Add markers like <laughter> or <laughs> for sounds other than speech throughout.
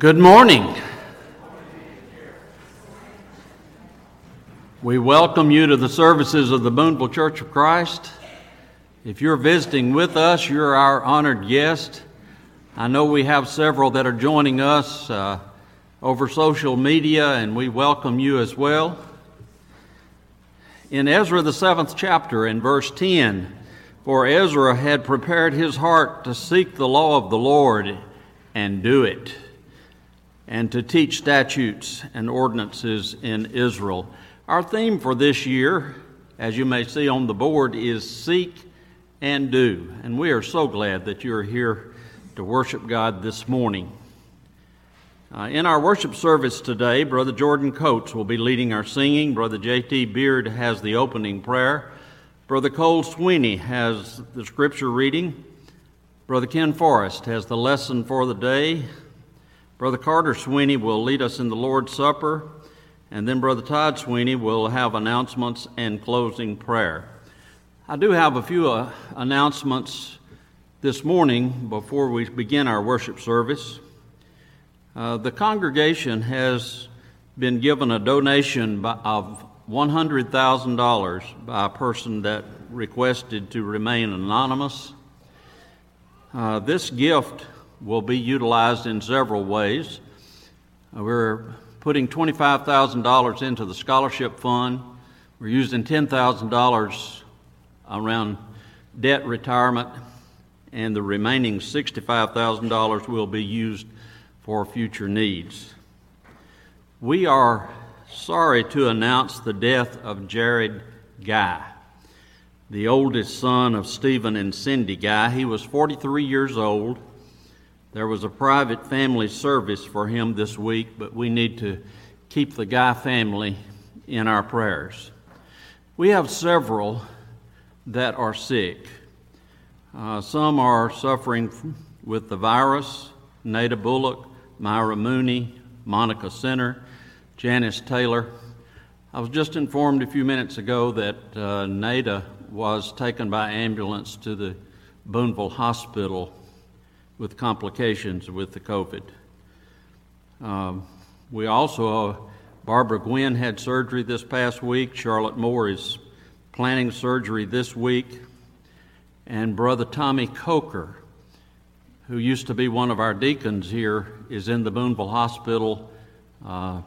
Good morning. We welcome you to the services of the Boonville Church of Christ. If you're visiting with us, you're our honored guest. I know we have several that are joining us uh, over social media, and we welcome you as well. In Ezra, the seventh chapter, in verse 10, for Ezra had prepared his heart to seek the law of the Lord and do it and to teach statutes and ordinances in Israel. Our theme for this year, as you may see on the board, is Seek and Do. And we are so glad that you're here to worship God this morning. Uh, in our worship service today, Brother Jordan Coates will be leading our singing. Brother J.T. Beard has the opening prayer. Brother Cole Sweeney has the scripture reading. Brother Ken Forrest has the lesson for the day. Brother Carter Sweeney will lead us in the Lord's Supper, and then Brother Todd Sweeney will have announcements and closing prayer. I do have a few uh, announcements this morning before we begin our worship service. Uh, the congregation has been given a donation by, of $100,000 by a person that requested to remain anonymous. Uh, this gift will be utilized in several ways. Uh, we're putting $25,000 into the scholarship fund. We're using $10,000 around debt retirement, and the remaining $65,000 will be used for future needs. We are sorry to announce the death of Jared Guy, the oldest son of Stephen and Cindy Guy. He was 43 years old There was a private family service for him this week, but we need to keep the Guy family in our prayers. We have several that are sick. Uh, some are suffering with the virus Nada Bullock, Myra Mooney, Monica Center, Janice Taylor. I was just informed a few minutes ago that uh, Nada was taken by ambulance to the Boonville Hospital with complications with the COVID. Um, we also, uh, Barbara Gwynn had surgery this past week. Charlotte Moore is planning surgery this week. And Brother Tommy Coker, who used to be one of our deacons here, is in the Boonville Hospital uh,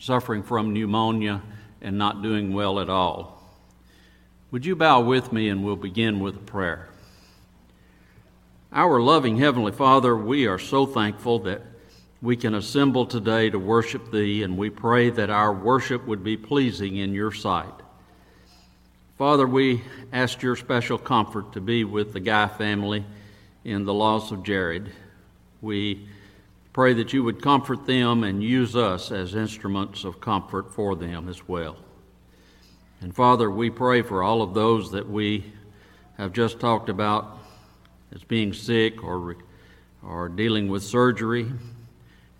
suffering from pneumonia and not doing well at all. Would you bow with me and we'll begin with a prayer? Our loving Heavenly Father, we are so thankful that we can assemble today to worship Thee, and we pray that our worship would be pleasing in Your sight. Father, we ask Your special comfort to be with the Guy family in the loss of Jared. We pray that You would comfort them and use us as instruments of comfort for them as well. And Father, we pray for all of those that we have just talked about as being sick or, or dealing with surgery.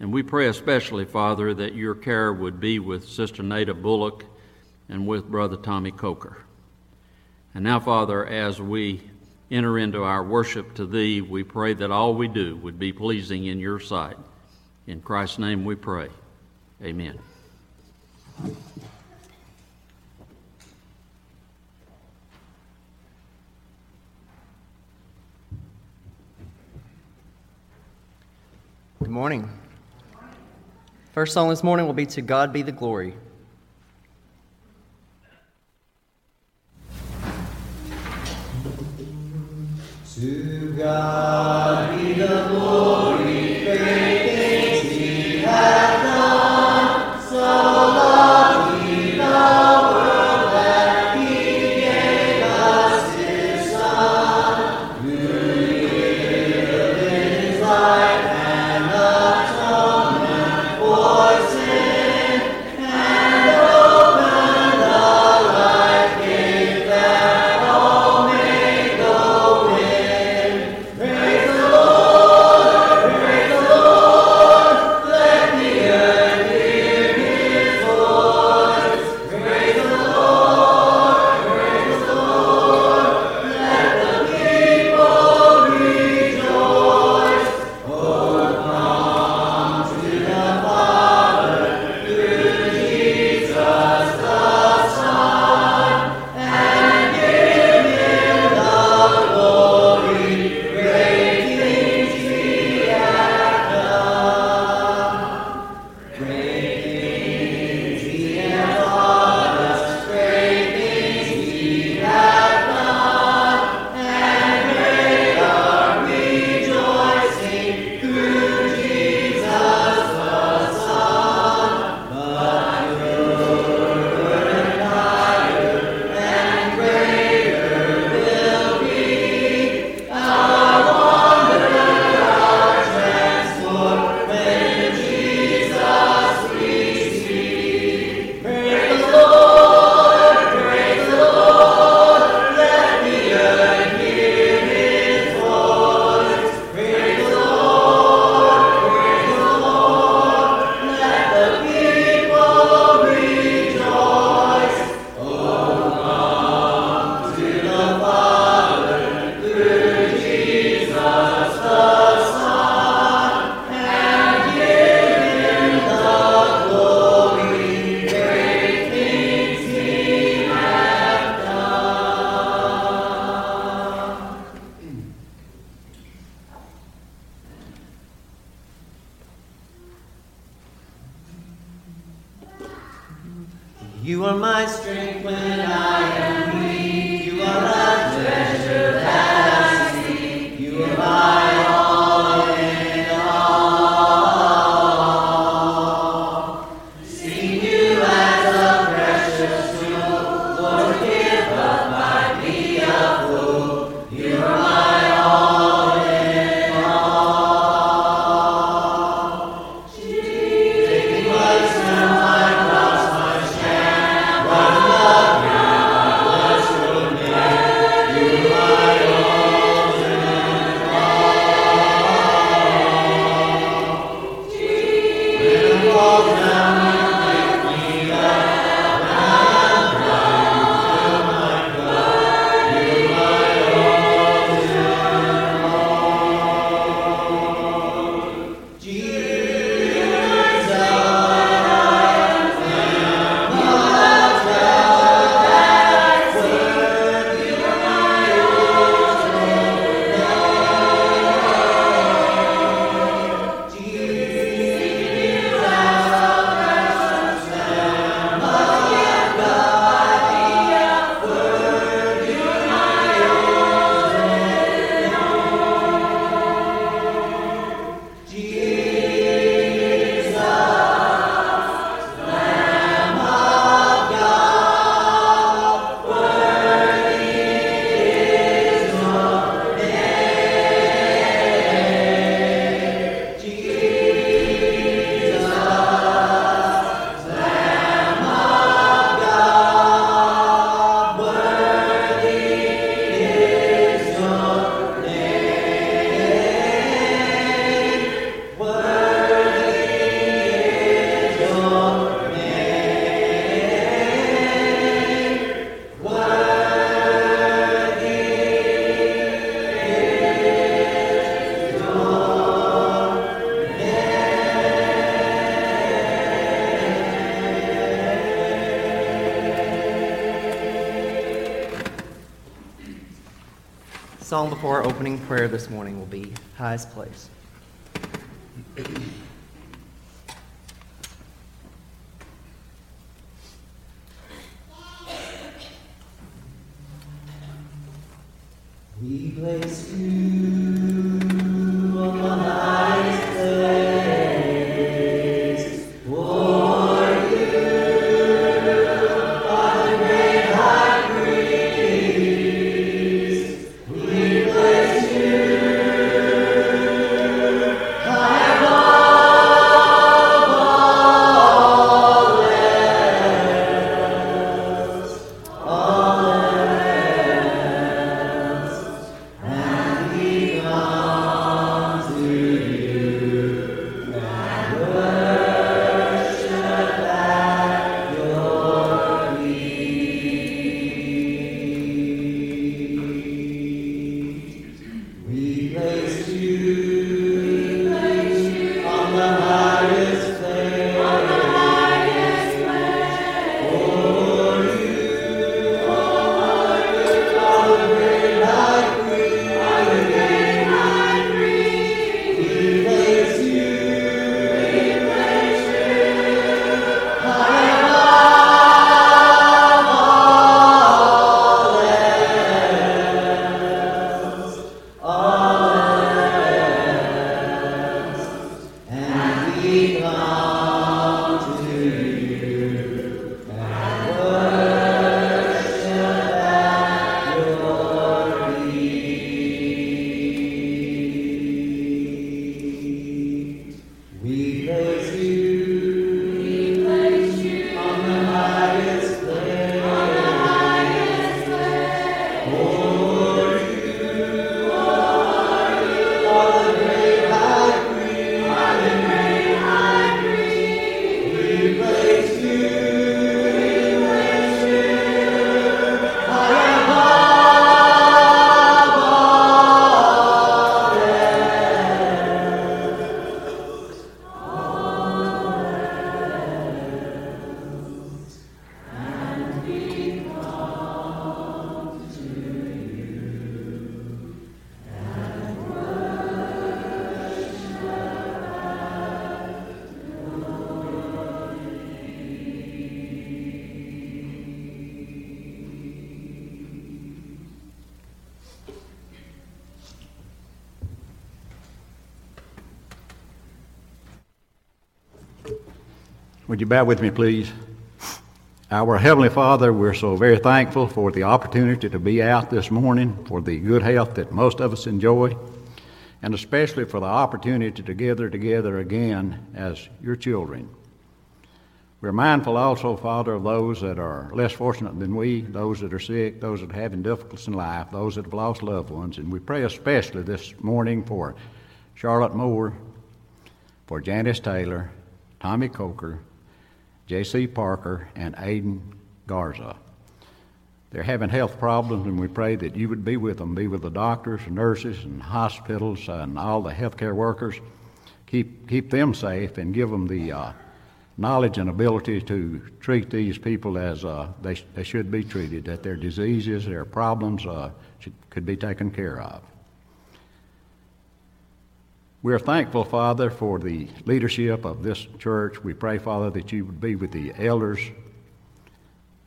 And we pray especially, Father, that your care would be with Sister Nada Bullock and with Brother Tommy Coker. And now, Father, as we enter into our worship to Thee, we pray that all we do would be pleasing in your sight. In Christ's name we pray. Amen. Good morning. First song this morning will be To God Be the Glory. To God be the glory, great things He hath done. So loved He the world prayer this morning will be Highest Place. We place you Would you bow with me, please? Our Heavenly Father, we're so very thankful for the opportunity to be out this morning, for the good health that most of us enjoy, and especially for the opportunity to gather together again as your children. We're mindful also, Father, of those that are less fortunate than we, those that are sick, those that are having difficulties in life, those that have lost loved ones. And we pray especially this morning for Charlotte Moore, for Janice Taylor, Tommy Coker, J.C. Parker, and Aiden Garza. They're having health problems, and we pray that you would be with them, be with the doctors, nurses, and hospitals, and all the healthcare workers. Keep, keep them safe and give them the uh, knowledge and ability to treat these people as uh, they, they should be treated, that their diseases, their problems uh, should, could be taken care of. We're thankful, Father, for the leadership of this church. We pray, Father, that you would be with the elders,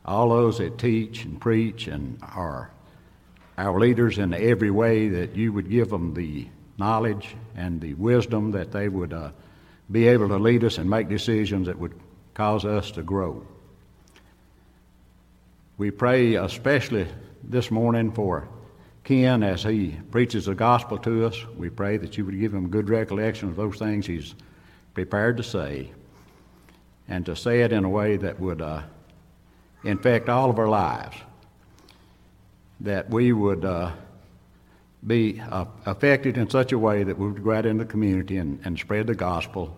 all those that teach and preach and are our leaders in every way, that you would give them the knowledge and the wisdom that they would uh, be able to lead us and make decisions that would cause us to grow. We pray especially this morning for Ken as he preaches the gospel to us. We pray that you would give him good recollection of those things he's prepared to say and to say it in a way that would uh, infect all of our lives. That we would uh, be uh, affected in such a way that we would go out in the community and, and spread the gospel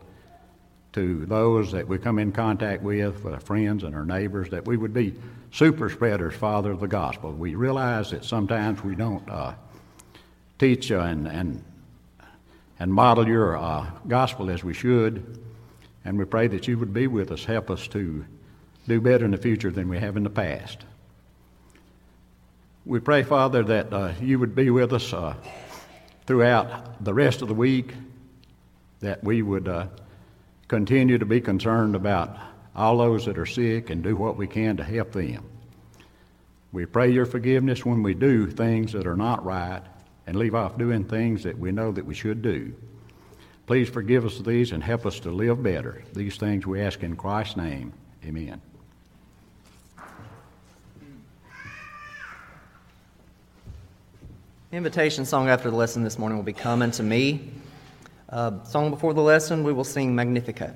to those that we come in contact with, with our friends and our neighbors, that we would be super spreaders, Father, of the gospel. We realize that sometimes we don't uh, teach uh, and, and, and model your uh, gospel as we should, and we pray that you would be with us, help us to do better in the future than we have in the past. We pray, Father, that uh, you would be with us uh, throughout the rest of the week, that we would uh, continue to be concerned about all those that are sick and do what we can to help them. We pray your forgiveness when we do things that are not right and leave off doing things that we know that we should do. Please forgive us these and help us to live better. These things we ask in Christ's name. Amen. The invitation song after the lesson this morning will be Come to Me. Uh, song before the lesson, we will sing Magnificat.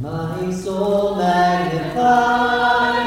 My soul magnifies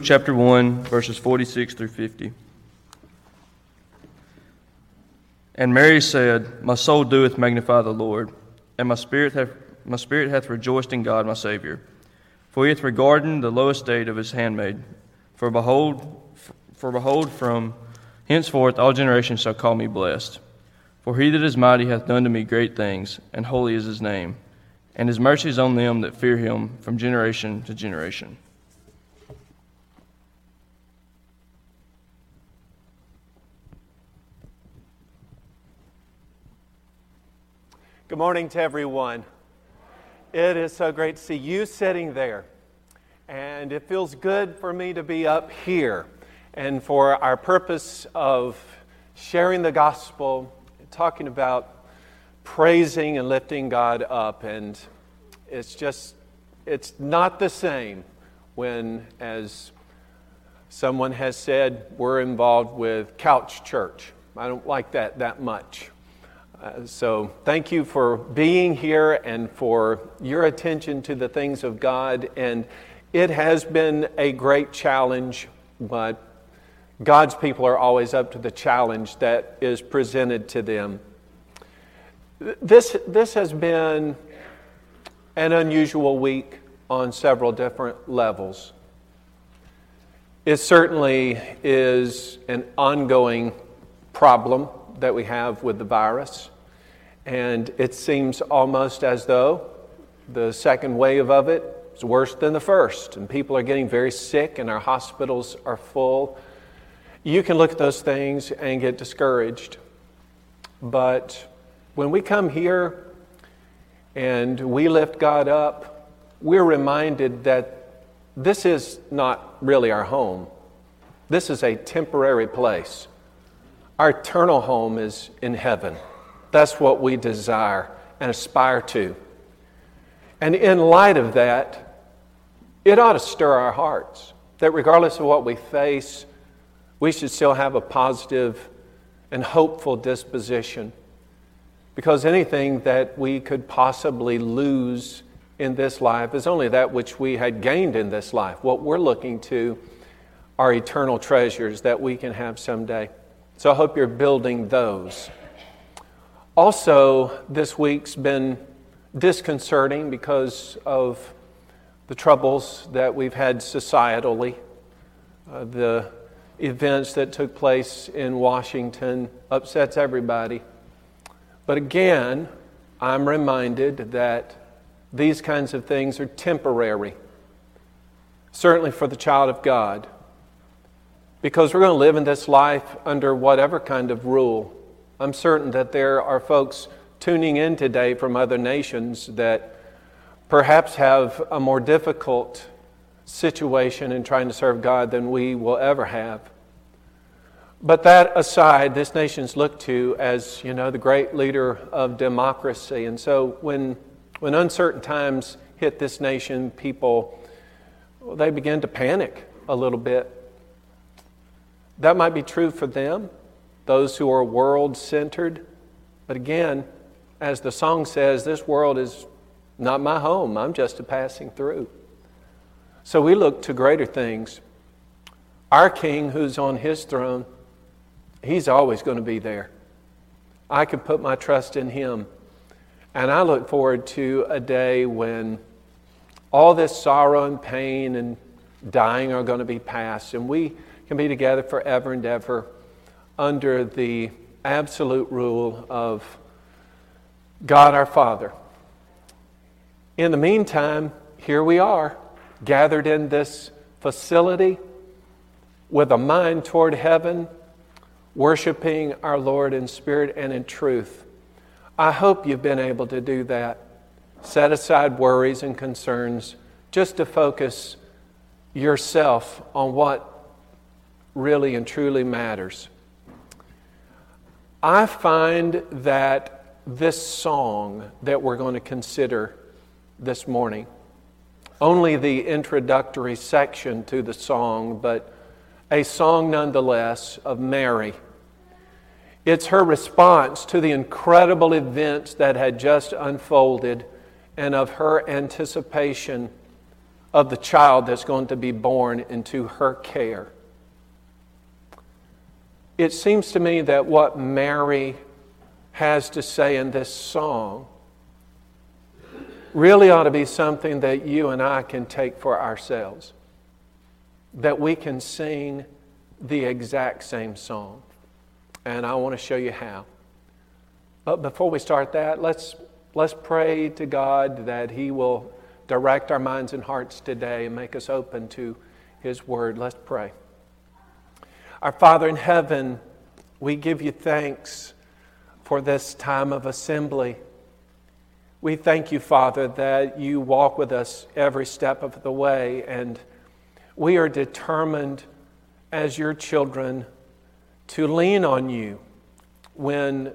Luke chapter 1, verses 46 through 50. And Mary said, My soul doeth magnify the Lord, and my spirit hath, my spirit hath rejoiced in God my Saviour. For he hath regarded the low estate of his handmaid. For behold, For behold, from henceforth all generations shall call me blessed. For he that is mighty hath done to me great things, and holy is his name. And his mercy is on them that fear him from generation to generation. Morning to everyone. It is so great to see you sitting there. And it feels good for me to be up here and for our purpose of sharing the gospel, talking about praising and lifting God up. And it's just, it's not the same when, as someone has said, we're involved with couch church. I don't like that that much. Uh, so, thank you for being here and for your attention to the things of God. And it has been a great challenge, but God's people are always up to the challenge that is presented to them. This, this has been an unusual week on several different levels. It certainly is an ongoing problem that we have with the virus. And it seems almost as though the second wave of it is worse than the first, and people are getting very sick, and our hospitals are full. You can look at those things and get discouraged. But when we come here and we lift God up, we're reminded that this is not really our home. This is a temporary place. Our eternal home is in heaven. That's what we desire and aspire to. And in light of that, it ought to stir our hearts that regardless of what we face, we should still have a positive and hopeful disposition. Because anything that we could possibly lose in this life is only that which we had gained in this life. What we're looking to are eternal treasures that we can have someday. So I hope you're building those. Also, this week's been disconcerting because of the troubles that we've had societally. Uh, the events that took place in Washington upsets everybody. But again, I'm reminded that these kinds of things are temporary, certainly for the child of God because we're going to live in this life under whatever kind of rule. I'm certain that there are folks tuning in today from other nations that perhaps have a more difficult situation in trying to serve God than we will ever have. But that aside, this nation's looked to as, you know, the great leader of democracy. And so when, when uncertain times hit this nation, people, well, they begin to panic a little bit. That might be true for them, those who are world centered. But again, as the song says, this world is not my home. I'm just a passing through. So we look to greater things. Our King, who's on his throne, he's always going to be there. I can put my trust in him. And I look forward to a day when all this sorrow and pain and dying are going to be past, and we can be together forever and ever under the absolute rule of God our Father. In the meantime, here we are, gathered in this facility with a mind toward heaven, worshiping our Lord in spirit and in truth. I hope you've been able to do that. Set aside worries and concerns just to focus yourself on what really and truly matters. I find that this song that we're going to consider this morning, only the introductory section to the song, but a song nonetheless of Mary. It's her response to the incredible events that had just unfolded and of her anticipation of the child that's going to be born into her care it seems to me that what Mary has to say in this song really ought to be something that you and I can take for ourselves. That we can sing the exact same song. And I want to show you how. But before we start that, let's, let's pray to God that He will direct our minds and hearts today and make us open to His Word. Let's pray. Our Father in heaven, we give you thanks for this time of assembly. We thank you, Father, that you walk with us every step of the way, and we are determined as your children to lean on you when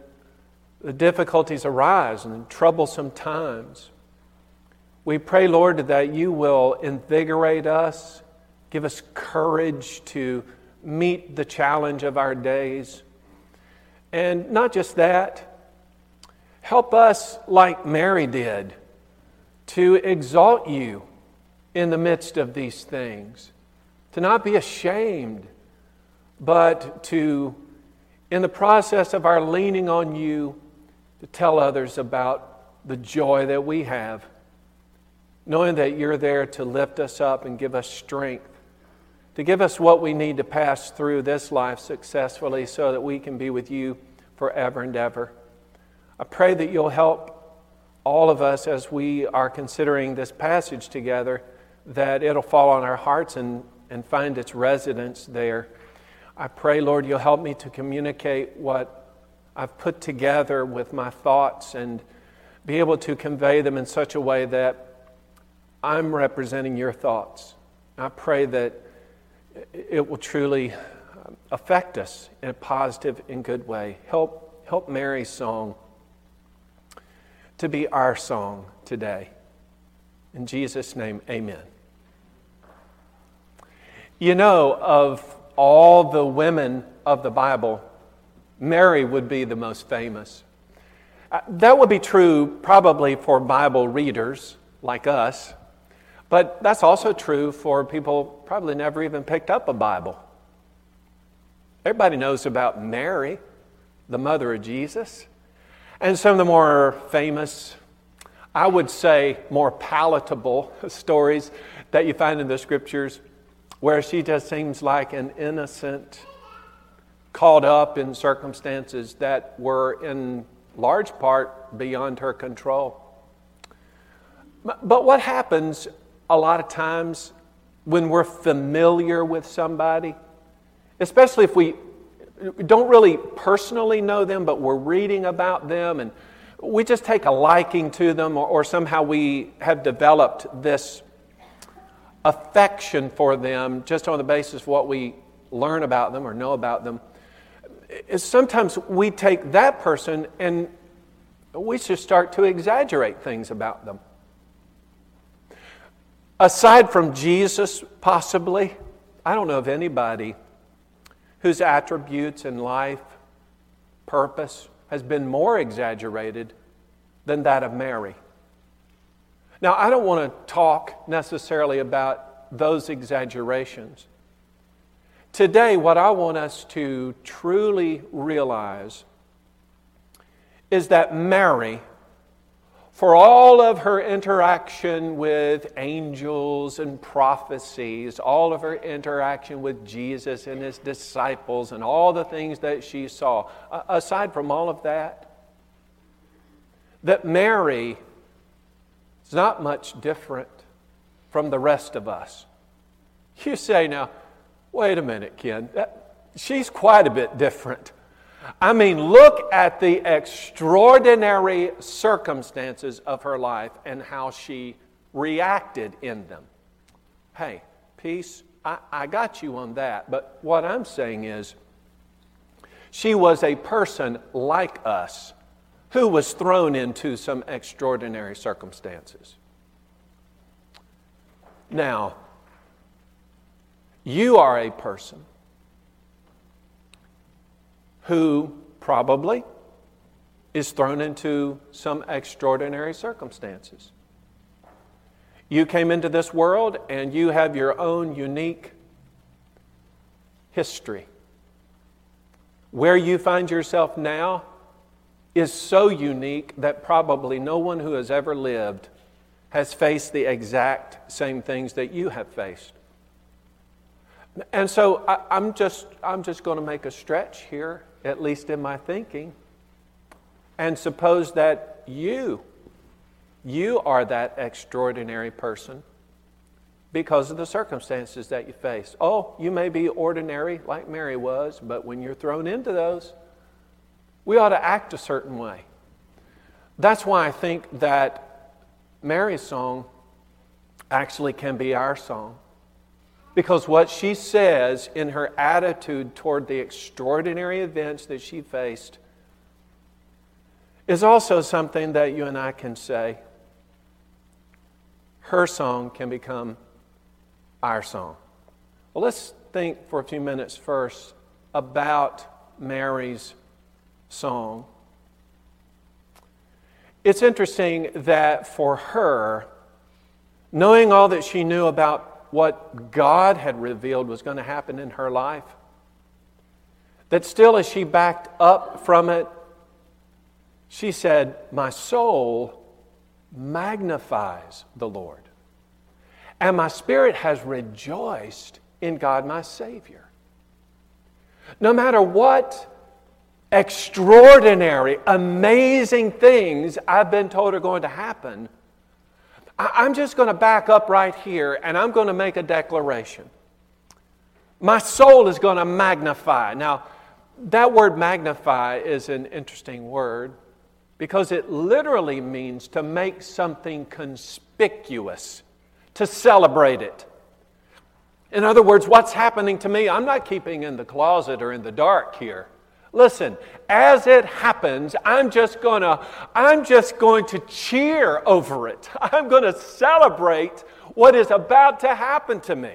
the difficulties arise and troublesome times. We pray, Lord, that you will invigorate us, give us courage to meet the challenge of our days. And not just that, help us, like Mary did, to exalt you in the midst of these things, to not be ashamed but to, in the process of our leaning on you, to tell others about the joy that we have, knowing that you're there to lift us up and give us strength, to give us what we need to pass through this life successfully so that we can be with you forever and ever. I pray that you'll help all of us as we are considering this passage together, that it'll fall on our hearts and, and find its residence there. I pray, Lord, you'll help me to communicate what I've put together with my thoughts and be able to convey them in such a way that I'm representing your thoughts. I pray that it will truly affect us in a positive and good way. Help, help Mary's song to be our song today. In Jesus' name, amen. You know, of all the women of the Bible, Mary would be the most famous. Uh, that would be true probably for Bible readers like us, but that's also true for people probably never even picked up a Bible. Everybody knows about Mary, the mother of Jesus, and some of the more famous, I would say more palatable <laughs> stories that you find in the scriptures where she just seems like an innocent, caught up in circumstances that were in large part beyond her control. But what happens a lot of times when we're familiar with somebody, especially if we don't really personally know them, but we're reading about them and we just take a liking to them, or, or somehow we have developed this affection for them just on the basis of what we learn about them or know about them sometimes we take that person and we just start to exaggerate things about them. Aside from Jesus, possibly, I don't know of anybody whose attributes in life, purpose, has been more exaggerated than that of Mary. Now, I don't want to talk necessarily about those exaggerations. Today, what I want us to truly realize is that Mary, for all of her interaction with angels and prophecies, all of her interaction with Jesus and his disciples, and all the things that she saw, aside from all of that, that Mary is not much different from the rest of us. You say, now, wait a minute, Ken. That, she's quite a bit different. I mean, look at the extraordinary circumstances of her life and how she reacted in them. Hey, peace, I, I got you on that. But what I'm saying is, she was a person like us who was thrown into some extraordinary circumstances. Now, you are a person who probably is thrown into some extraordinary circumstances. You came into this world and you have your own unique history. Where you find yourself now is so unique that probably no one who has ever lived has faced the exact same things that you have faced. And so I, I'm just, I'm just going to make a stretch here, at least in my thinking, and suppose that you, you are that extraordinary person because of the circumstances that you face. Oh, you may be ordinary like Mary was, but when you're thrown into those, we ought to act a certain way. That's why I think that Mary's song actually can be our song. Because what she says in her attitude toward the extraordinary events that she faced is also something that you and I can say. Her song can become our song. Well, let's think for a few minutes first about Mary's song. It's interesting that for her, knowing all that she knew about what God had revealed was going to happen in her life. That still, as she backed up from it, she said, My soul magnifies the Lord, and my spirit has rejoiced in God my Savior. No matter what extraordinary, amazing things I've been told are going to happen, I'm just going to back up right here and I'm going to make a declaration. My soul is going to magnify. Now, that word magnify is an interesting word because it literally means to make something conspicuous, to celebrate it. In other words, what's happening to me, I'm not keeping in the closet or in the dark here. Listen, as it happens, I'm just gonna, I'm just going to cheer over it. <laughs> I'm to celebrate what is about to happen to me.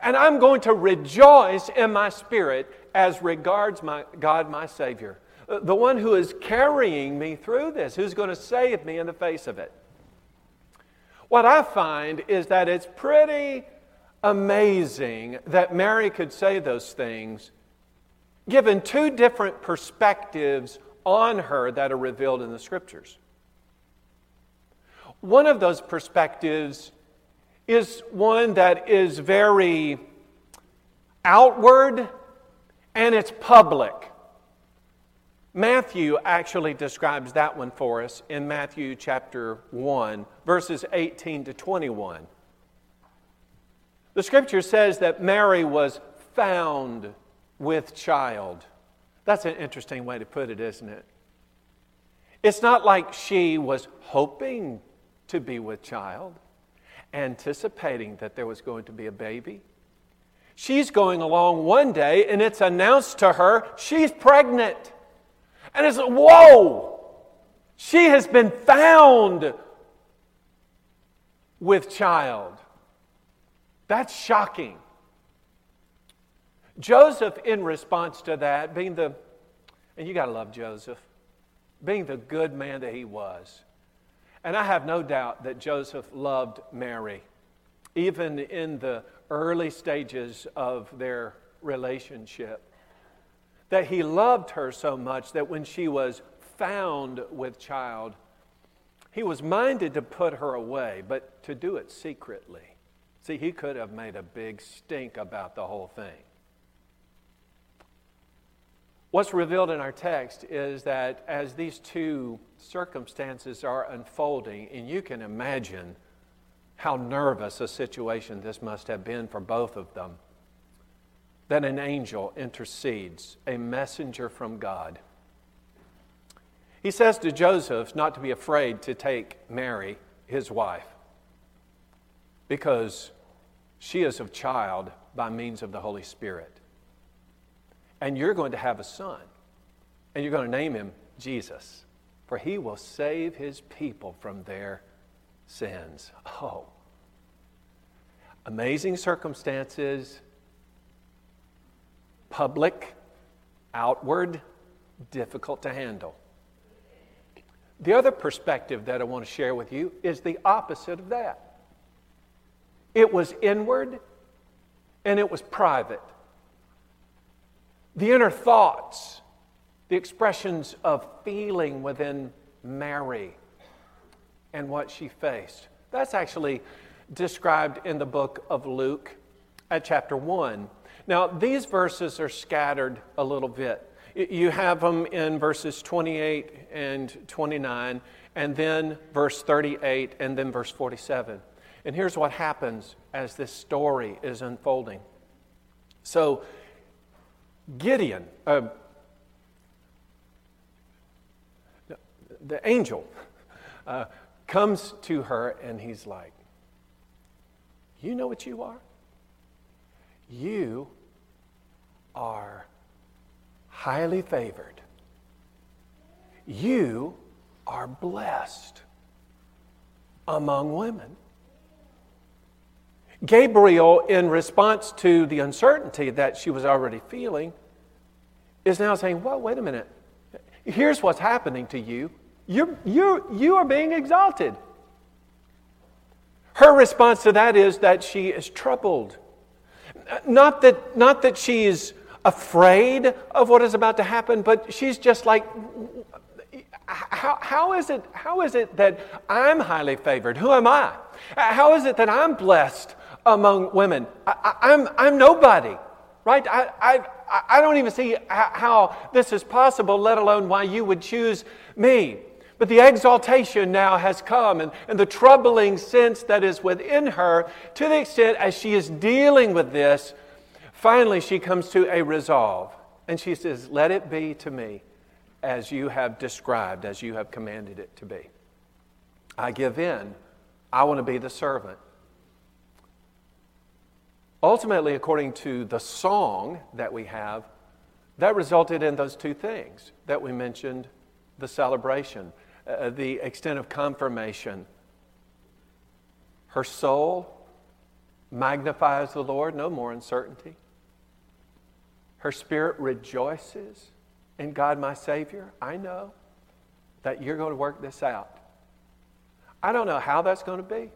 And I'm going to rejoice in my spirit as regards my God, my Savior, uh, the one who is carrying me through this, who's going to save me in the face of it. What I find is that it's pretty amazing that Mary could say those things given two different perspectives on her that are revealed in the scriptures. One of those perspectives is one that is very outward and it's public. Matthew actually describes that one for us in Matthew chapter 1, verses 18 to 21. The scripture says that Mary was found with child. That's an interesting way to put it, isn't it? It's not like she was hoping to be with child, anticipating that there was going to be a baby. She's going along one day and it's announced to her she's pregnant. And it's, whoa, she has been found with child. That's shocking. Joseph, in response to that, being the, and you got to love Joseph, being the good man that he was. And I have no doubt that Joseph loved Mary, even in the early stages of their relationship. That he loved her so much that when she was found with child, he was minded to put her away, but to do it secretly. See, he could have made a big stink about the whole thing. What's revealed in our text is that as these two circumstances are unfolding, and you can imagine how nervous a situation this must have been for both of them, that an angel intercedes, a messenger from God. He says to Joseph not to be afraid to take Mary, his wife, because she is of child by means of the Holy Spirit. And you're going to have a son, and you're going to name him Jesus, for he will save his people from their sins. Oh, amazing circumstances, public, outward, difficult to handle. The other perspective that I want to share with you is the opposite of that. It was inward and it was private the inner thoughts, the expressions of feeling within Mary and what she faced. That's actually described in the book of Luke. at chapter 1. Now, these verses are scattered a little bit. You have them in verses 28 and 29, and then verse 38, and then verse 47. And here's what happens as this story is unfolding. So, Gideon, uh, the angel, uh, comes to her and he's like, You know what you are? You are highly favored. You are blessed among women. Gabriel, in response to the uncertainty that she was already feeling, is now saying, Well, wait a minute. Here's what's happening to you. You're, you you are being exalted. Her response to that is that she is troubled. Not that, not that she is afraid of what is about to happen, but she's just like, how, how, is it, how is it that I'm highly favored? Who am I? How is it that I'm blessed among women? I, am I'm, I'm nobody, right? I, I, I don't even see how this is possible, let alone why you would choose me. But the exaltation now has come, and, and the troubling sense that is within her, to the extent as she is dealing with this, finally she comes to a resolve. And she says, Let it be to me as you have described, as you have commanded it to be. I give in. I want to be the servant. Ultimately, according to the song that we have, that resulted in those two things that we mentioned the celebration uh, the extent of confirmation. Her soul magnifies the Lord, no more uncertainty. Her spirit rejoices in God, my Savior. I know that you're going to work this out. I don't know how that's going to be,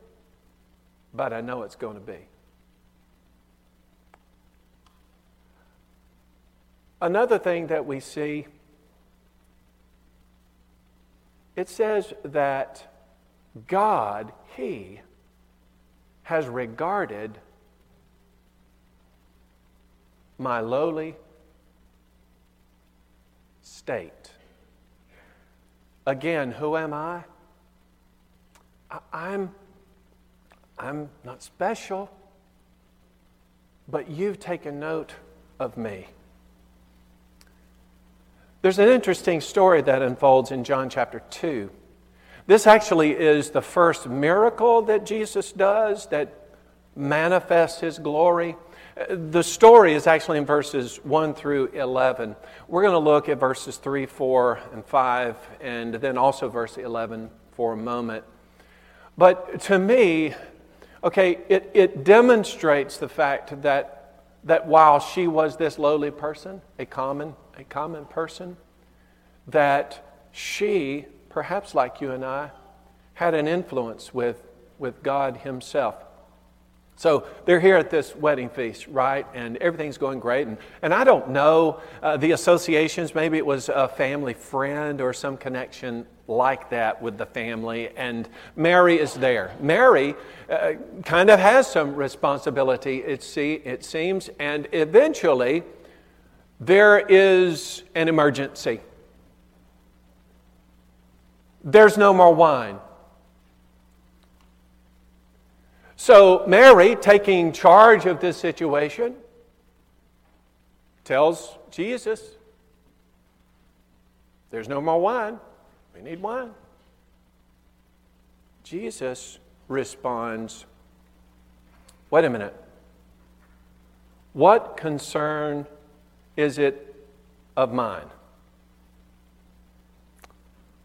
but I know it's going to be. Another thing that we see it says that God, He, has regarded my lowly state. Again, who am I? I am I'm not special, but you've taken note of me. There's an interesting story that unfolds in John chapter 2. This actually is the first miracle that Jesus does that manifests his glory. The story is actually in verses 1 through 11. We're going to look at verses 3, 4, and 5, and then also verse 11 for a moment. But to me, okay, it, it demonstrates the fact that, that while she was this lowly person, a common a common person, that she, perhaps like you and I, had an influence with, with God Himself. So they're here at this wedding feast, right? And everything's going great. And, and I don't know uh, the associations. Maybe it was a family friend or some connection like that with the family. And Mary is there. Mary uh, kind of has some responsibility, it, see, it seems. And eventually, there is an emergency. There's no more wine. So, Mary, taking charge of this situation, tells Jesus, There's no more wine. We need wine. Jesus responds, Wait a minute. What concern is it of mine?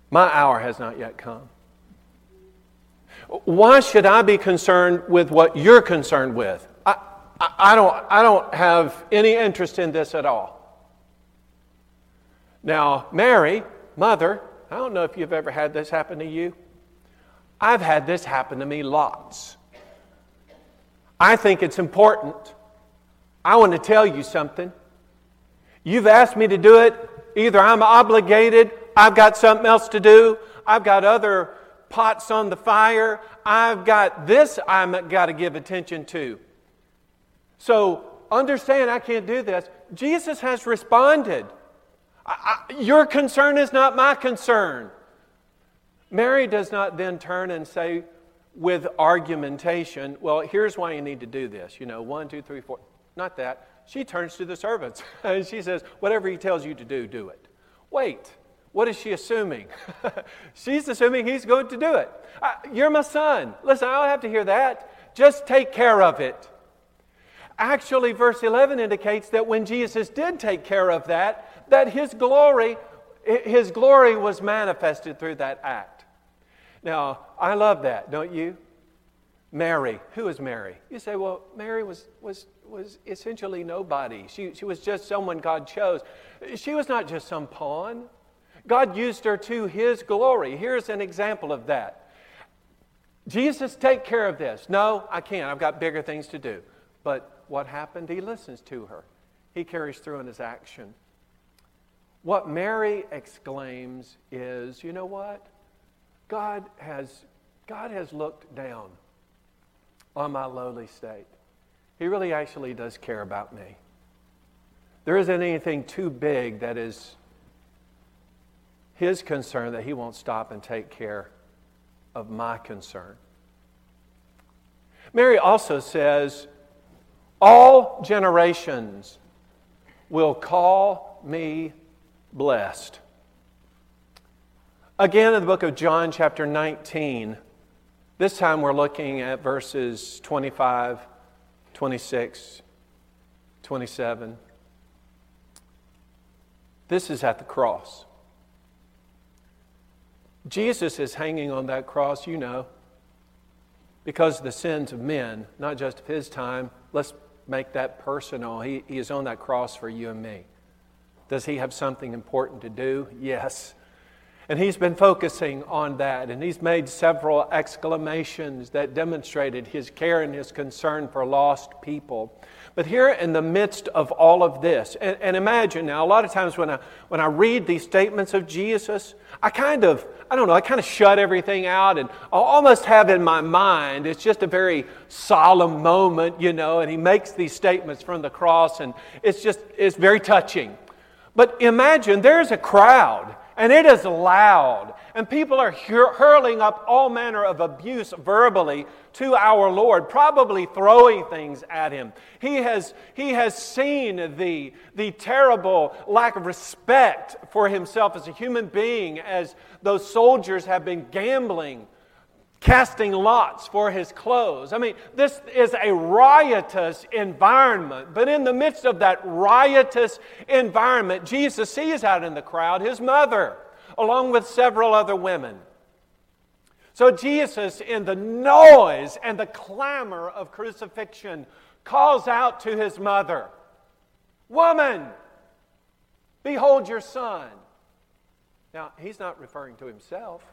My hour has not yet come. Why should I be concerned with what you're concerned with? I, I, don't, I don't have any interest in this at all. Now, Mary, mother, I don't know if you've ever had this happen to you. I've had this happen to me lots. I think it's important. I want to tell you something. You've asked me to do it. Either I'm obligated, I've got something else to do, I've got other pots on the fire, I've got this I've got to give attention to. So understand I can't do this. Jesus has responded. I, I, your concern is not my concern. Mary does not then turn and say, with argumentation, well, here's why you need to do this. You know, one, two, three, four. Not that. She turns to the servants <laughs> and she says, whatever he tells you to do, do it. Wait, what is she assuming? <laughs> She's assuming he's going to do it. You're my son. Listen, I don't have to hear that. Just take care of it. Actually, verse 11 indicates that when Jesus did take care of that, that his glory, his glory was manifested through that act. Now, I love that, don't you? Mary. Who is Mary? You say, well, Mary was, was, was essentially nobody. She, she was just someone God chose. She was not just some pawn. God used her to his glory. Here's an example of that. Jesus, take care of this. No, I can't. I've got bigger things to do. But what happened? He listens to her, he carries through in his action. What Mary exclaims is, you know what? God has, God has looked down on my lowly state. He really actually does care about me. There isn't anything too big that is his concern that he won't stop and take care of my concern. Mary also says, all generations will call me blessed. Again, in the book of John, chapter 19, this time we're looking at verses 25, 26, 27. This is at the cross. Jesus is hanging on that cross, you know, because of the sins of men, not just of his time. Let's make that personal. He, he is on that cross for you and me. Does he have something important to do? Yes. And he's been focusing on that, and he's made several exclamations that demonstrated his care and his concern for lost people. But here in the midst of all of this, and, and, imagine now, a lot of times when I, when I read these statements of Jesus, I kind of, I don't know, I kind of shut everything out and I almost have in my mind, it's just a very solemn moment, you know, and he makes these statements from the cross, and it's just, it's very touching. But imagine there's a crowd and it is loud, and people are hurling up all manner of abuse verbally to our Lord, probably throwing things at him. He has, he has seen the, the terrible lack of respect for himself as a human being as those soldiers have been gambling casting lots for his clothes. I mean, this is a riotous environment. But in the midst of that riotous environment, Jesus sees out in the crowd his mother, along with several other women. So Jesus, in the noise and the clamor of crucifixion, calls out to his mother, Woman, behold your son. Now, he's not referring to himself.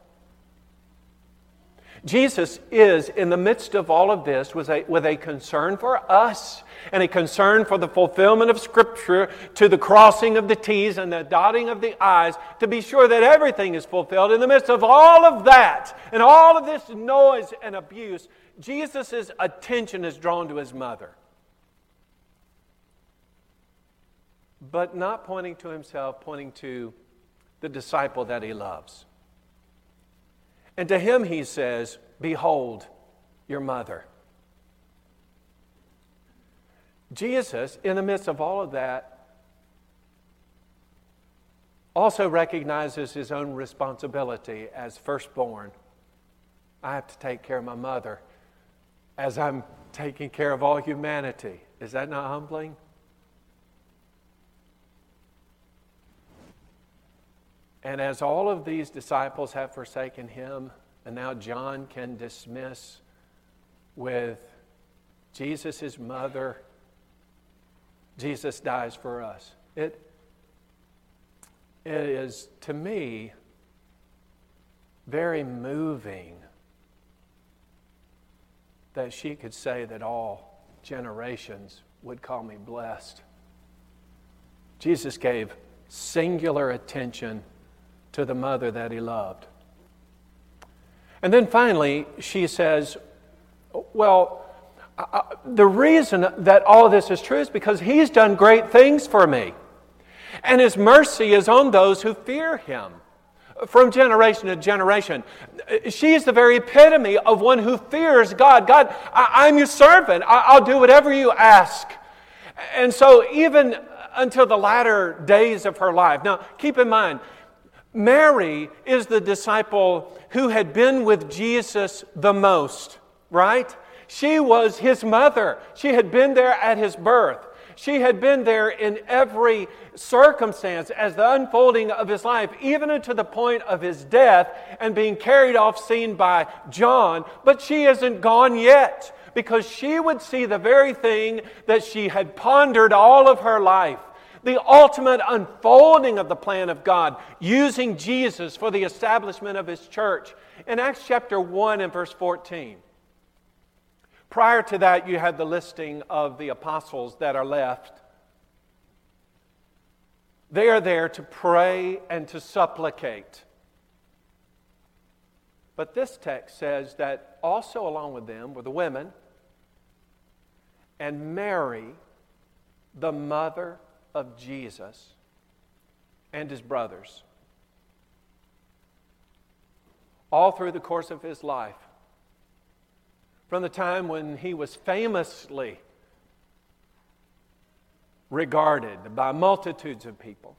Jesus is, in the midst of all of this, with a, with a concern for us and a concern for the fulfillment of Scripture to the crossing of the T's and the dotting of the I's to be sure that everything is fulfilled. In the midst of all of that and all of this noise and abuse, Jesus' attention is drawn to his mother. But not pointing to himself, pointing to the disciple that he loves. And to him he says, Behold your mother. Jesus, in the midst of all of that, also recognizes his own responsibility as firstborn. I have to take care of my mother as I'm taking care of all humanity. Is that not humbling? And as all of these disciples have forsaken him, and now John can dismiss with Jesus, mother, Jesus dies for us. It, it is, to me, very moving that she could say that all generations would call me blessed. Jesus gave singular attention to the mother that he loved. And then finally, she says, Well, the reason that all this is true is because He's done great things for me. And His mercy is on those who fear Him from generation to generation. She is the very epitome of one who fears God. God, I, am your servant. I, I'll do whatever you ask. And so, even until the latter days of her life. Now, keep in mind, Mary is the disciple who had been with Jesus the most, right? She was his mother. She had been there at his birth. She had been there in every circumstance as the unfolding of his life, even unto the point of his death and being carried off scene by John. But she isn't gone yet because she would see the very thing that she had pondered all of her life the ultimate unfolding of the plan of God, using Jesus for the establishment of his church. In Acts chapter 1 and verse 14. Prior to that, you had the listing of the apostles that are left. They are there to pray and to supplicate. But this text says that also along with them were the women and Mary, the mother of Jesus, and his brothers. All through the course of his life, from the time when he was famously regarded by multitudes of people,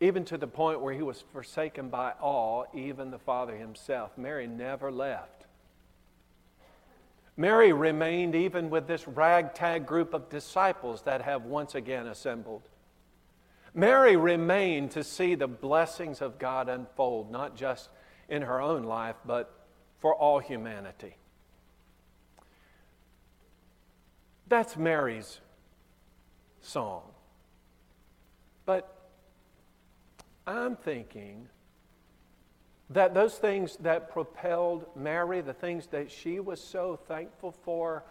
even to the point where he was forsaken by all, even the Father himself. Mary never left. Mary remained even with this ragtag group of disciples that have once again assembled. Mary remained to see the blessings of God unfold, not just in her own life, but for all humanity. That's Mary's song. But I'm thinking that those things that propelled Mary, the things that she was so thankful for,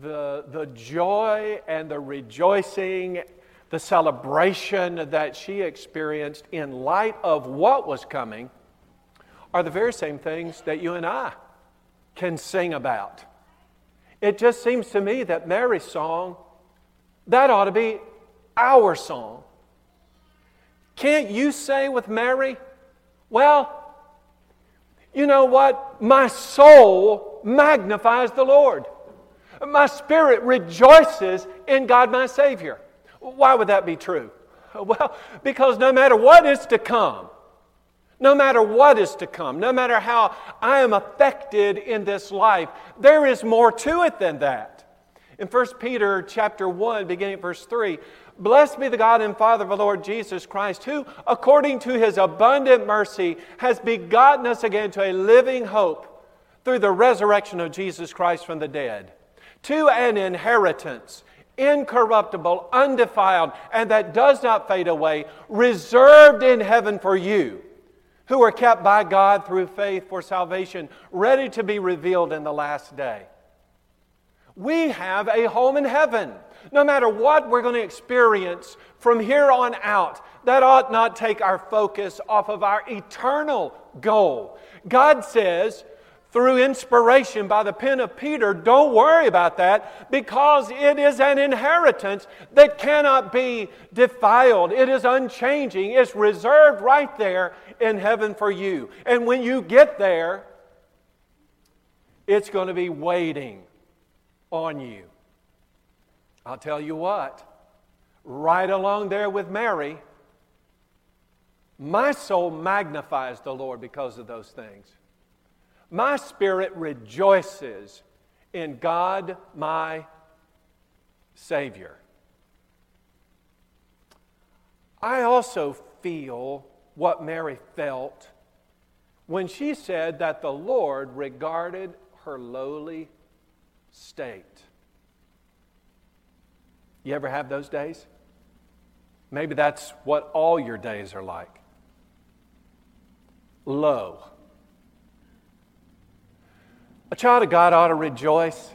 the, the joy and the rejoicing, the celebration that she experienced in light of what was coming, are the very same things that you and I can sing about. It just seems to me that Mary's song, that ought to be our song. Can't you say with Mary, well, you know what? My soul magnifies the Lord. My spirit rejoices in God my Savior. Why would that be true? <laughs> Well, because no matter what is to come, no matter what is to come, no matter how I am affected in this life, there is more to it than that. In 1 Peter chapter 1, beginning at verse 3, Blessed be the God and Father of the Lord Jesus Christ, who, according to his abundant mercy, has begotten us again to a living hope through the resurrection of Jesus Christ from the dead, to an inheritance incorruptible, undefiled, and that does not fade away, reserved in heaven for you, who are kept by God through faith for salvation, ready to be revealed in the last day. We have a home in heaven. No matter what we're going to experience from here on out, that ought not take our focus off of our eternal goal. God says, through inspiration by the pen of Peter, don't worry about that because it is an inheritance that cannot be defiled. It is unchanging. It's reserved right there in heaven for you. And when you get there, it's going to be waiting on you. I'll tell you what, right along there with Mary, my soul magnifies the Lord because of those things. My spirit rejoices in God, my Savior. I also feel what Mary felt when she said that the Lord regarded her lowly state. You ever have those days? Maybe that's what all your days are like. Low. A child of God ought to rejoice.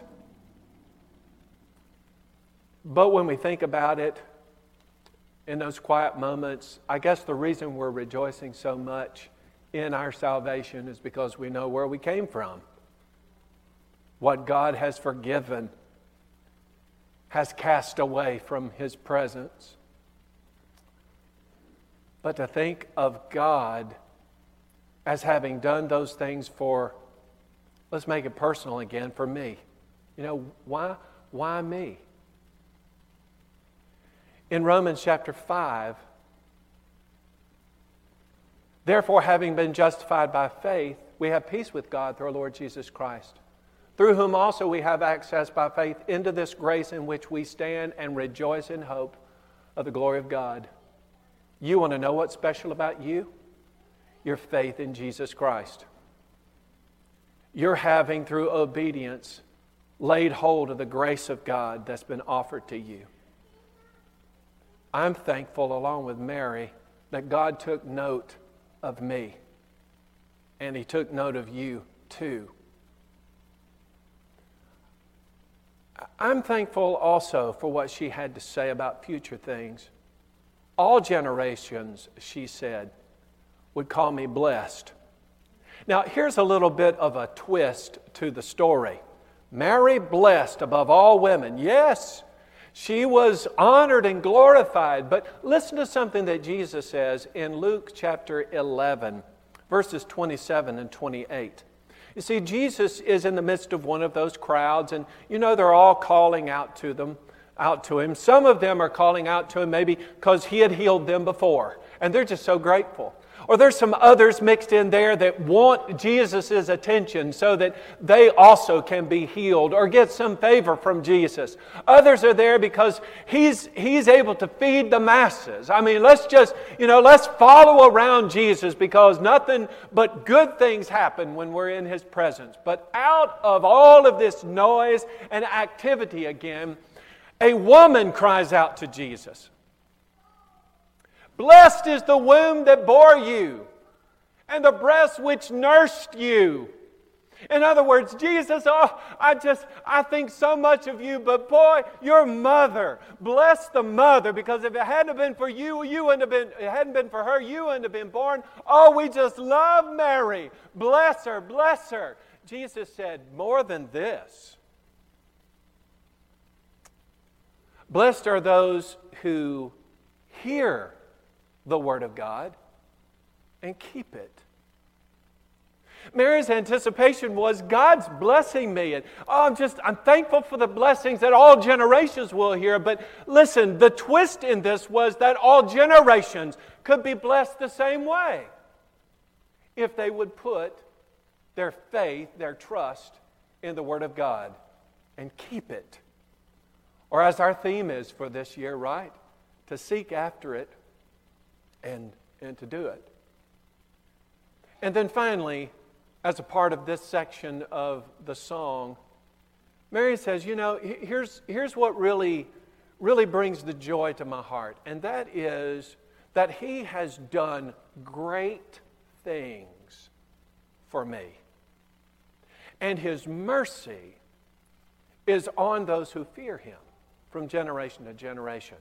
But when we think about it, in those quiet moments, I guess the reason we're rejoicing so much in our salvation is because we know where we came from. what God has forgiven has cast away from his presence. But to think of God as having done those things for, let's make it personal again, for me. You know, why, why me? In Romans chapter 5, therefore, having been justified by faith, we have peace with God through our Lord Jesus Christ, through whom also we have access by faith into this grace in which we stand and rejoice in hope of the glory of God. You want to know what's special about you? Your faith in Jesus Christ. You're having, through obedience, laid hold of the grace of God that's been offered to you. I'm thankful, along with Mary, that God took note of me and He took note of you too. I'm thankful also for what she had to say about future things. All generations, she said, would call me blessed. Now, here's a little bit of a twist to the story. Mary blessed above all women. Yes, she was honored and glorified. But listen to something that Jesus says in Luke chapter 11, verses 27 and 28. You see, Jesus is in the midst of one of those crowds, and you know they're all calling out to them out to him. Some of them are calling out to him maybe because he had healed them before, and they're just so grateful. Or there's some others mixed in there that want Jesus' attention so that they also can be healed or get some favor from Jesus. Others are there because he's, he's able to feed the masses. I mean, let's just, you know, let's follow around Jesus because nothing but good things happen when we're in his presence. But out of all of this noise and activity again, a woman cries out to Jesus. Blessed is the womb that bore you, and the breast which nursed you. In other words, Jesus, oh, I just, I think so much of you, but boy, your mother, bless the mother, because if it hadn't been for you, you wouldn't have been, it hadn't been for her, you wouldn't have been born. Oh, we just love Mary. Bless her, bless her. Jesus said, more than this. Blessed are those who hear the Word of God and keep it. Mary's anticipation was God's blessing me. And oh, I'm just, I'm thankful for the blessings that all generations will hear. But listen, the twist in this was that all generations could be blessed the same way if they would put their faith, their trust in the Word of God and keep it. Or as our theme is for this year, right? To seek after it and, and to do it. And then finally, as a part of this section of the song, Mary says, You know, here's, here's what really, really brings the joy to my heart, and that is that He has done great things for me. And His mercy is on those who fear Him from generation to generation.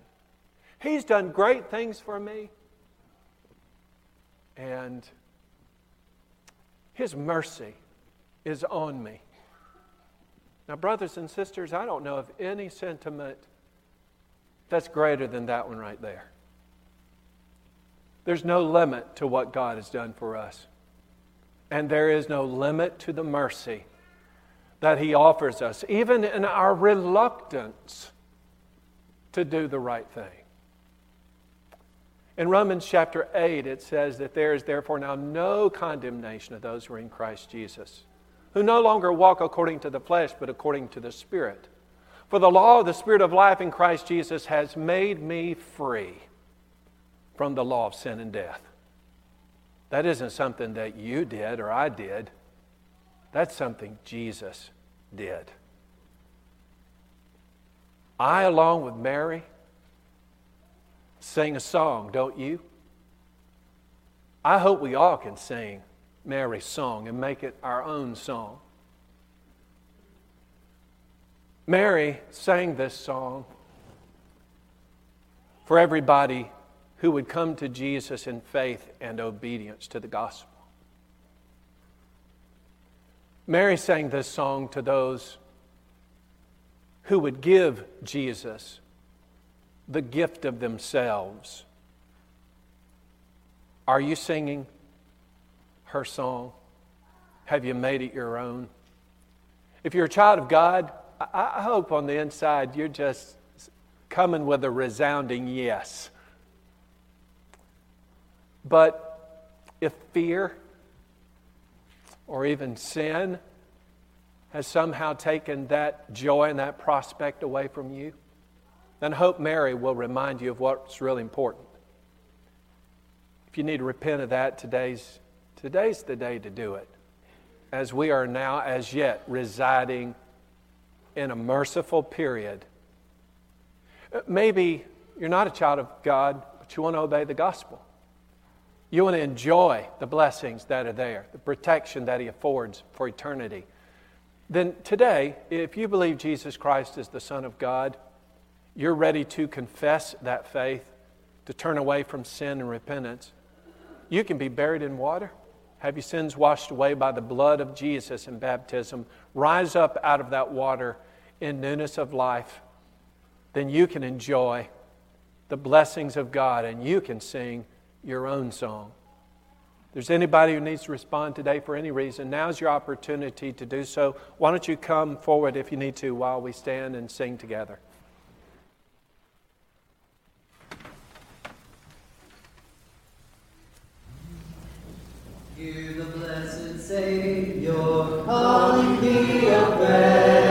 He's done great things for me. And His mercy is on me. Now, brothers and sisters, I don't know of any sentiment that's greater than that one right there. There's no limit to what God has done for us. And there is no limit to the mercy that He offers us, even in our reluctance to do the right thing. In Romans chapter 8, it says that there is therefore now no condemnation of those who are in Christ Jesus, who no longer walk according to the flesh, but according to the Spirit. For the law of the Spirit of life in Christ Jesus has made me free from the law of sin and death. That isn't something that you did or I did, that's something Jesus did. I, along with Mary, sing a song, don't you? I hope we all can sing Mary's song and make it our own song. Mary sang this song for everybody who would come to Jesus in faith and obedience to the gospel. Mary sang this song to those who would give Jesus the gift of themselves. Are you singing her song? Have you made it your own? If you're a child of God, I hope on the inside you're just coming with a resounding yes. But if fear or even sin has somehow taken that joy and that prospect away from you, then Hope Mary will remind you of what's really important. If you need to repent of that, today's, today's the day to do it. As we are now, as yet, residing in a merciful period. Uh, maybe you're not a child of God, but you want to obey the gospel. You want to enjoy the blessings that are there, the protection that He affords for eternity. Then today, if you believe Jesus Christ is the Son of God, you're ready to confess that faith, to turn away from sin and repentance. You can be buried in water, have your sins washed away by the blood of Jesus in baptism, rise up out of that water in newness of life. Then you can enjoy the blessings of God and you can sing your own song. There's anybody who needs to respond today for any reason, now's your opportunity to do so. Why don't you come forward if you need to while we stand and sing together? Hear the blessed Savior calling thee of rest,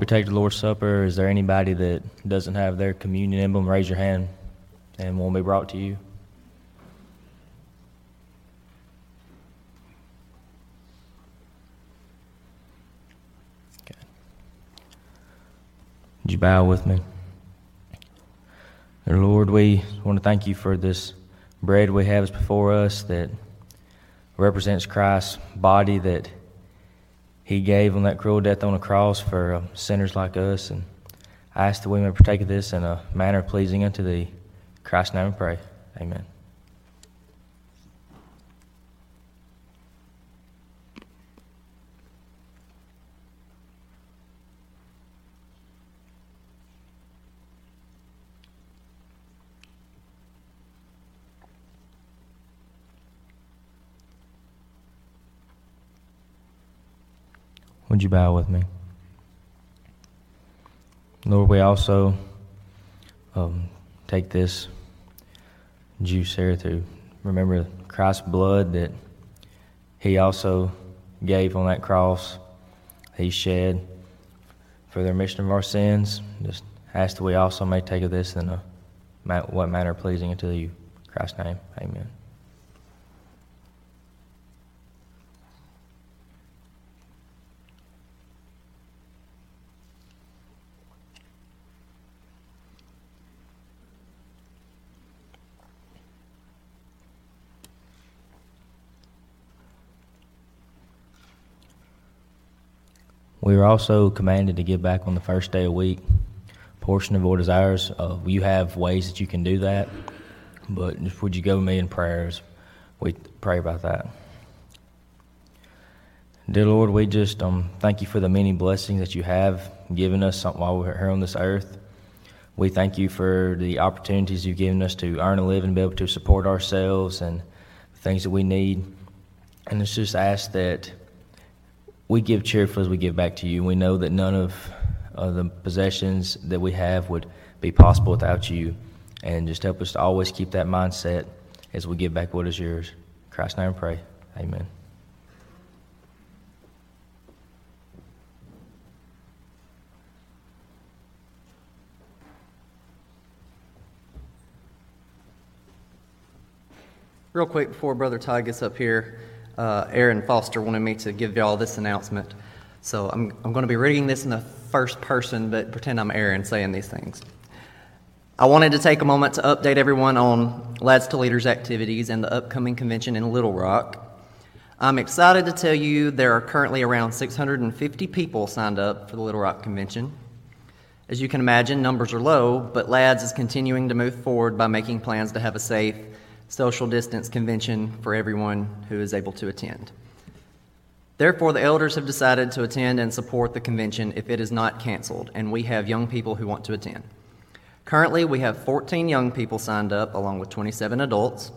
we take the Lord's Supper, is there anybody that doesn't have their communion emblem? Raise your hand and will be brought to you. Okay. Would you bow with me? Lord, we want to thank you for this bread we have before us that represents Christ's body that he gave on that cruel death on the cross for uh, sinners like us. And I ask that we may partake of this in a manner pleasing unto thee. In Christ's name we pray. Amen. Would you bow with me? Lord, we also um, take this juice here to remember Christ's blood that He also gave on that cross. He shed for the remission of our sins. Just ask that we also may take of this in a what manner pleasing unto you. In Christ's name, amen. We are also commanded to give back on the first day of week. Portion of what is ours. Uh, you have ways that you can do that, but would you go with me in prayers? We pray about that. Dear Lord, we just um, thank you for the many blessings that you have given us while we're here on this earth. We thank you for the opportunities you've given us to earn a living, be able to support ourselves and things that we need. And it's just ask that we give cheerfully as we give back to you. We know that none of uh, the possessions that we have would be possible without you. And just help us to always keep that mindset as we give back what is yours. In Christ's name I pray. Amen. Real quick before Brother Ty gets up here, uh, Aaron Foster wanted me to give y'all this announcement. So I'm, I'm going to be reading this in the first person, but pretend I'm Aaron saying these things. I wanted to take a moment to update everyone on Lads to Leaders activities and the upcoming convention in Little Rock. I'm excited to tell you there are currently around 650 people signed up for the Little Rock Convention. As you can imagine, numbers are low, but Lads is continuing to move forward by making plans to have a safe, social distance convention for everyone who is able to attend. Therefore, the elders have decided to attend and support the convention if it is not canceled, and we have young people who want to attend. Currently, we have 14 young people signed up, along with 27 adults.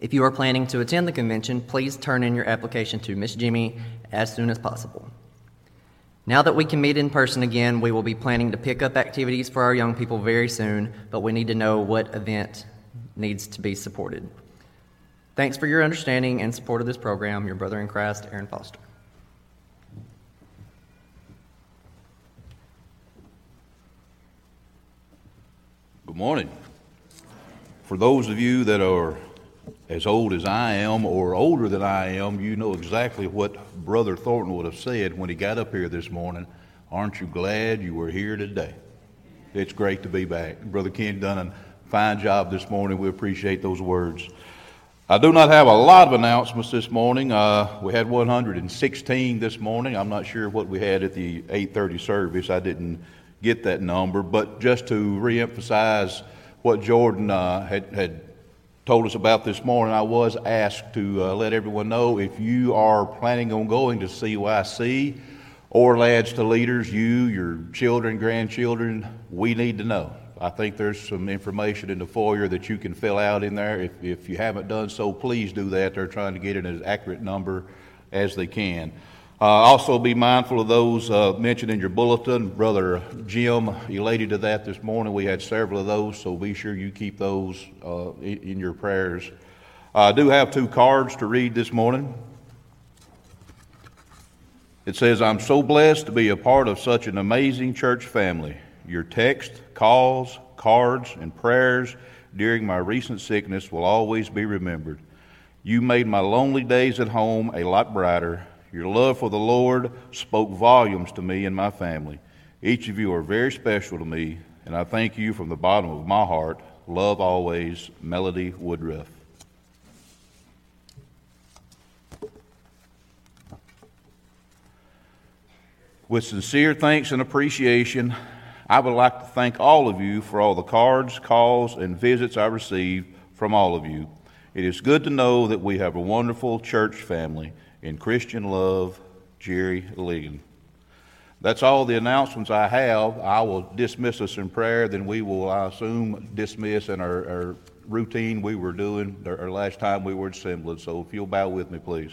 If you are planning to attend the convention, please turn in your application to Miss Jimmy as soon as possible. Now that we can meet in person again, we will be planning to pick up activities for our young people very soon, but we need to know what event needs to be supported. Thanks for your understanding and support of this program. Your brother in Christ, Aaron Foster. Good morning. For those of you that are as old as I am or older than I am, you know exactly what Brother Thornton would have said when he got up here this morning. Aren't you glad you were here today? It's great to be back. Brother Ken done an fine job this morning. We appreciate those words. I do not have a lot of announcements this morning. Uh, we had 116 this morning. I'm not sure what we had at the 8:30 service. I didn't get that number, but just to reemphasize what Jordan uh, had, had told us about this morning, I was asked to uh, let everyone know if you are planning on going to CYC or Lads to Leaders, you, your children, grandchildren, we need to know. I think there's some information in the foyer that you can fill out in there. If, if you haven't done so, please do that. They're trying to get an as accurate number as they can. Uh, also, be mindful of those uh, mentioned in your bulletin. Brother Jim elated to that this morning. We had several of those, so be sure you keep those uh, in, in, your prayers. I do have two cards to read this morning. It says, I'm so blessed to be a part of such an amazing church family. Your text, calls, cards, and prayers during my recent sickness will always be remembered. You made my lonely days at home a lot brighter. Your love for the Lord spoke volumes to me and my family. Each of you are very special to me, and I thank you from the bottom of my heart. Love always, Melody Woodruff. With sincere thanks and appreciation, I would like to thank all of you for all the cards, calls, and visits I received from all of you. It is good to know that we have a wonderful church family in Christian love, Jerry Ligon. That's all the announcements I have. I will dismiss us in prayer, then we will, I assume, dismiss in our, our routine we were doing our last time we were assembled. So if you'll bow with me, please.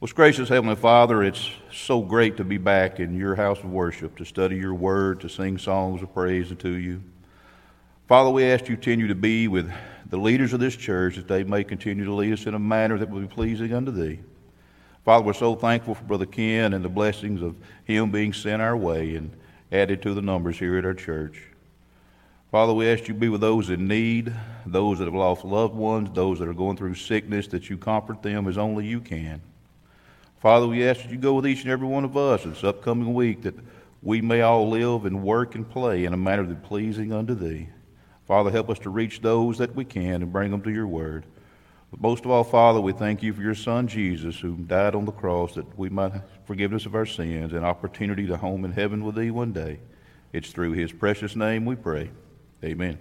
Most gracious Heavenly Father, it's so great to be back in your house of worship, to study your word, to sing songs of praise to you. Father, we ask you to continue to be with the leaders of this church that they may continue to lead us in a manner that will be pleasing unto thee. Father, we're so thankful for Brother Ken and the blessings of him being sent our way and added to the numbers here at our church. Father, we ask you be with those in need, those that have lost loved ones, those that are going through sickness, that you comfort them as only you can. Father, we ask that you go with each and every one of us this upcoming week that we may all live and work and play in a manner that pleasing unto thee. Father, help us to reach those that we can and bring them to your word. But most of all, Father, we thank you for your Son Jesus, who died on the cross that we might have forgiveness of our sins and opportunity to home in heaven with thee one day. It's through his precious name we pray. Amen.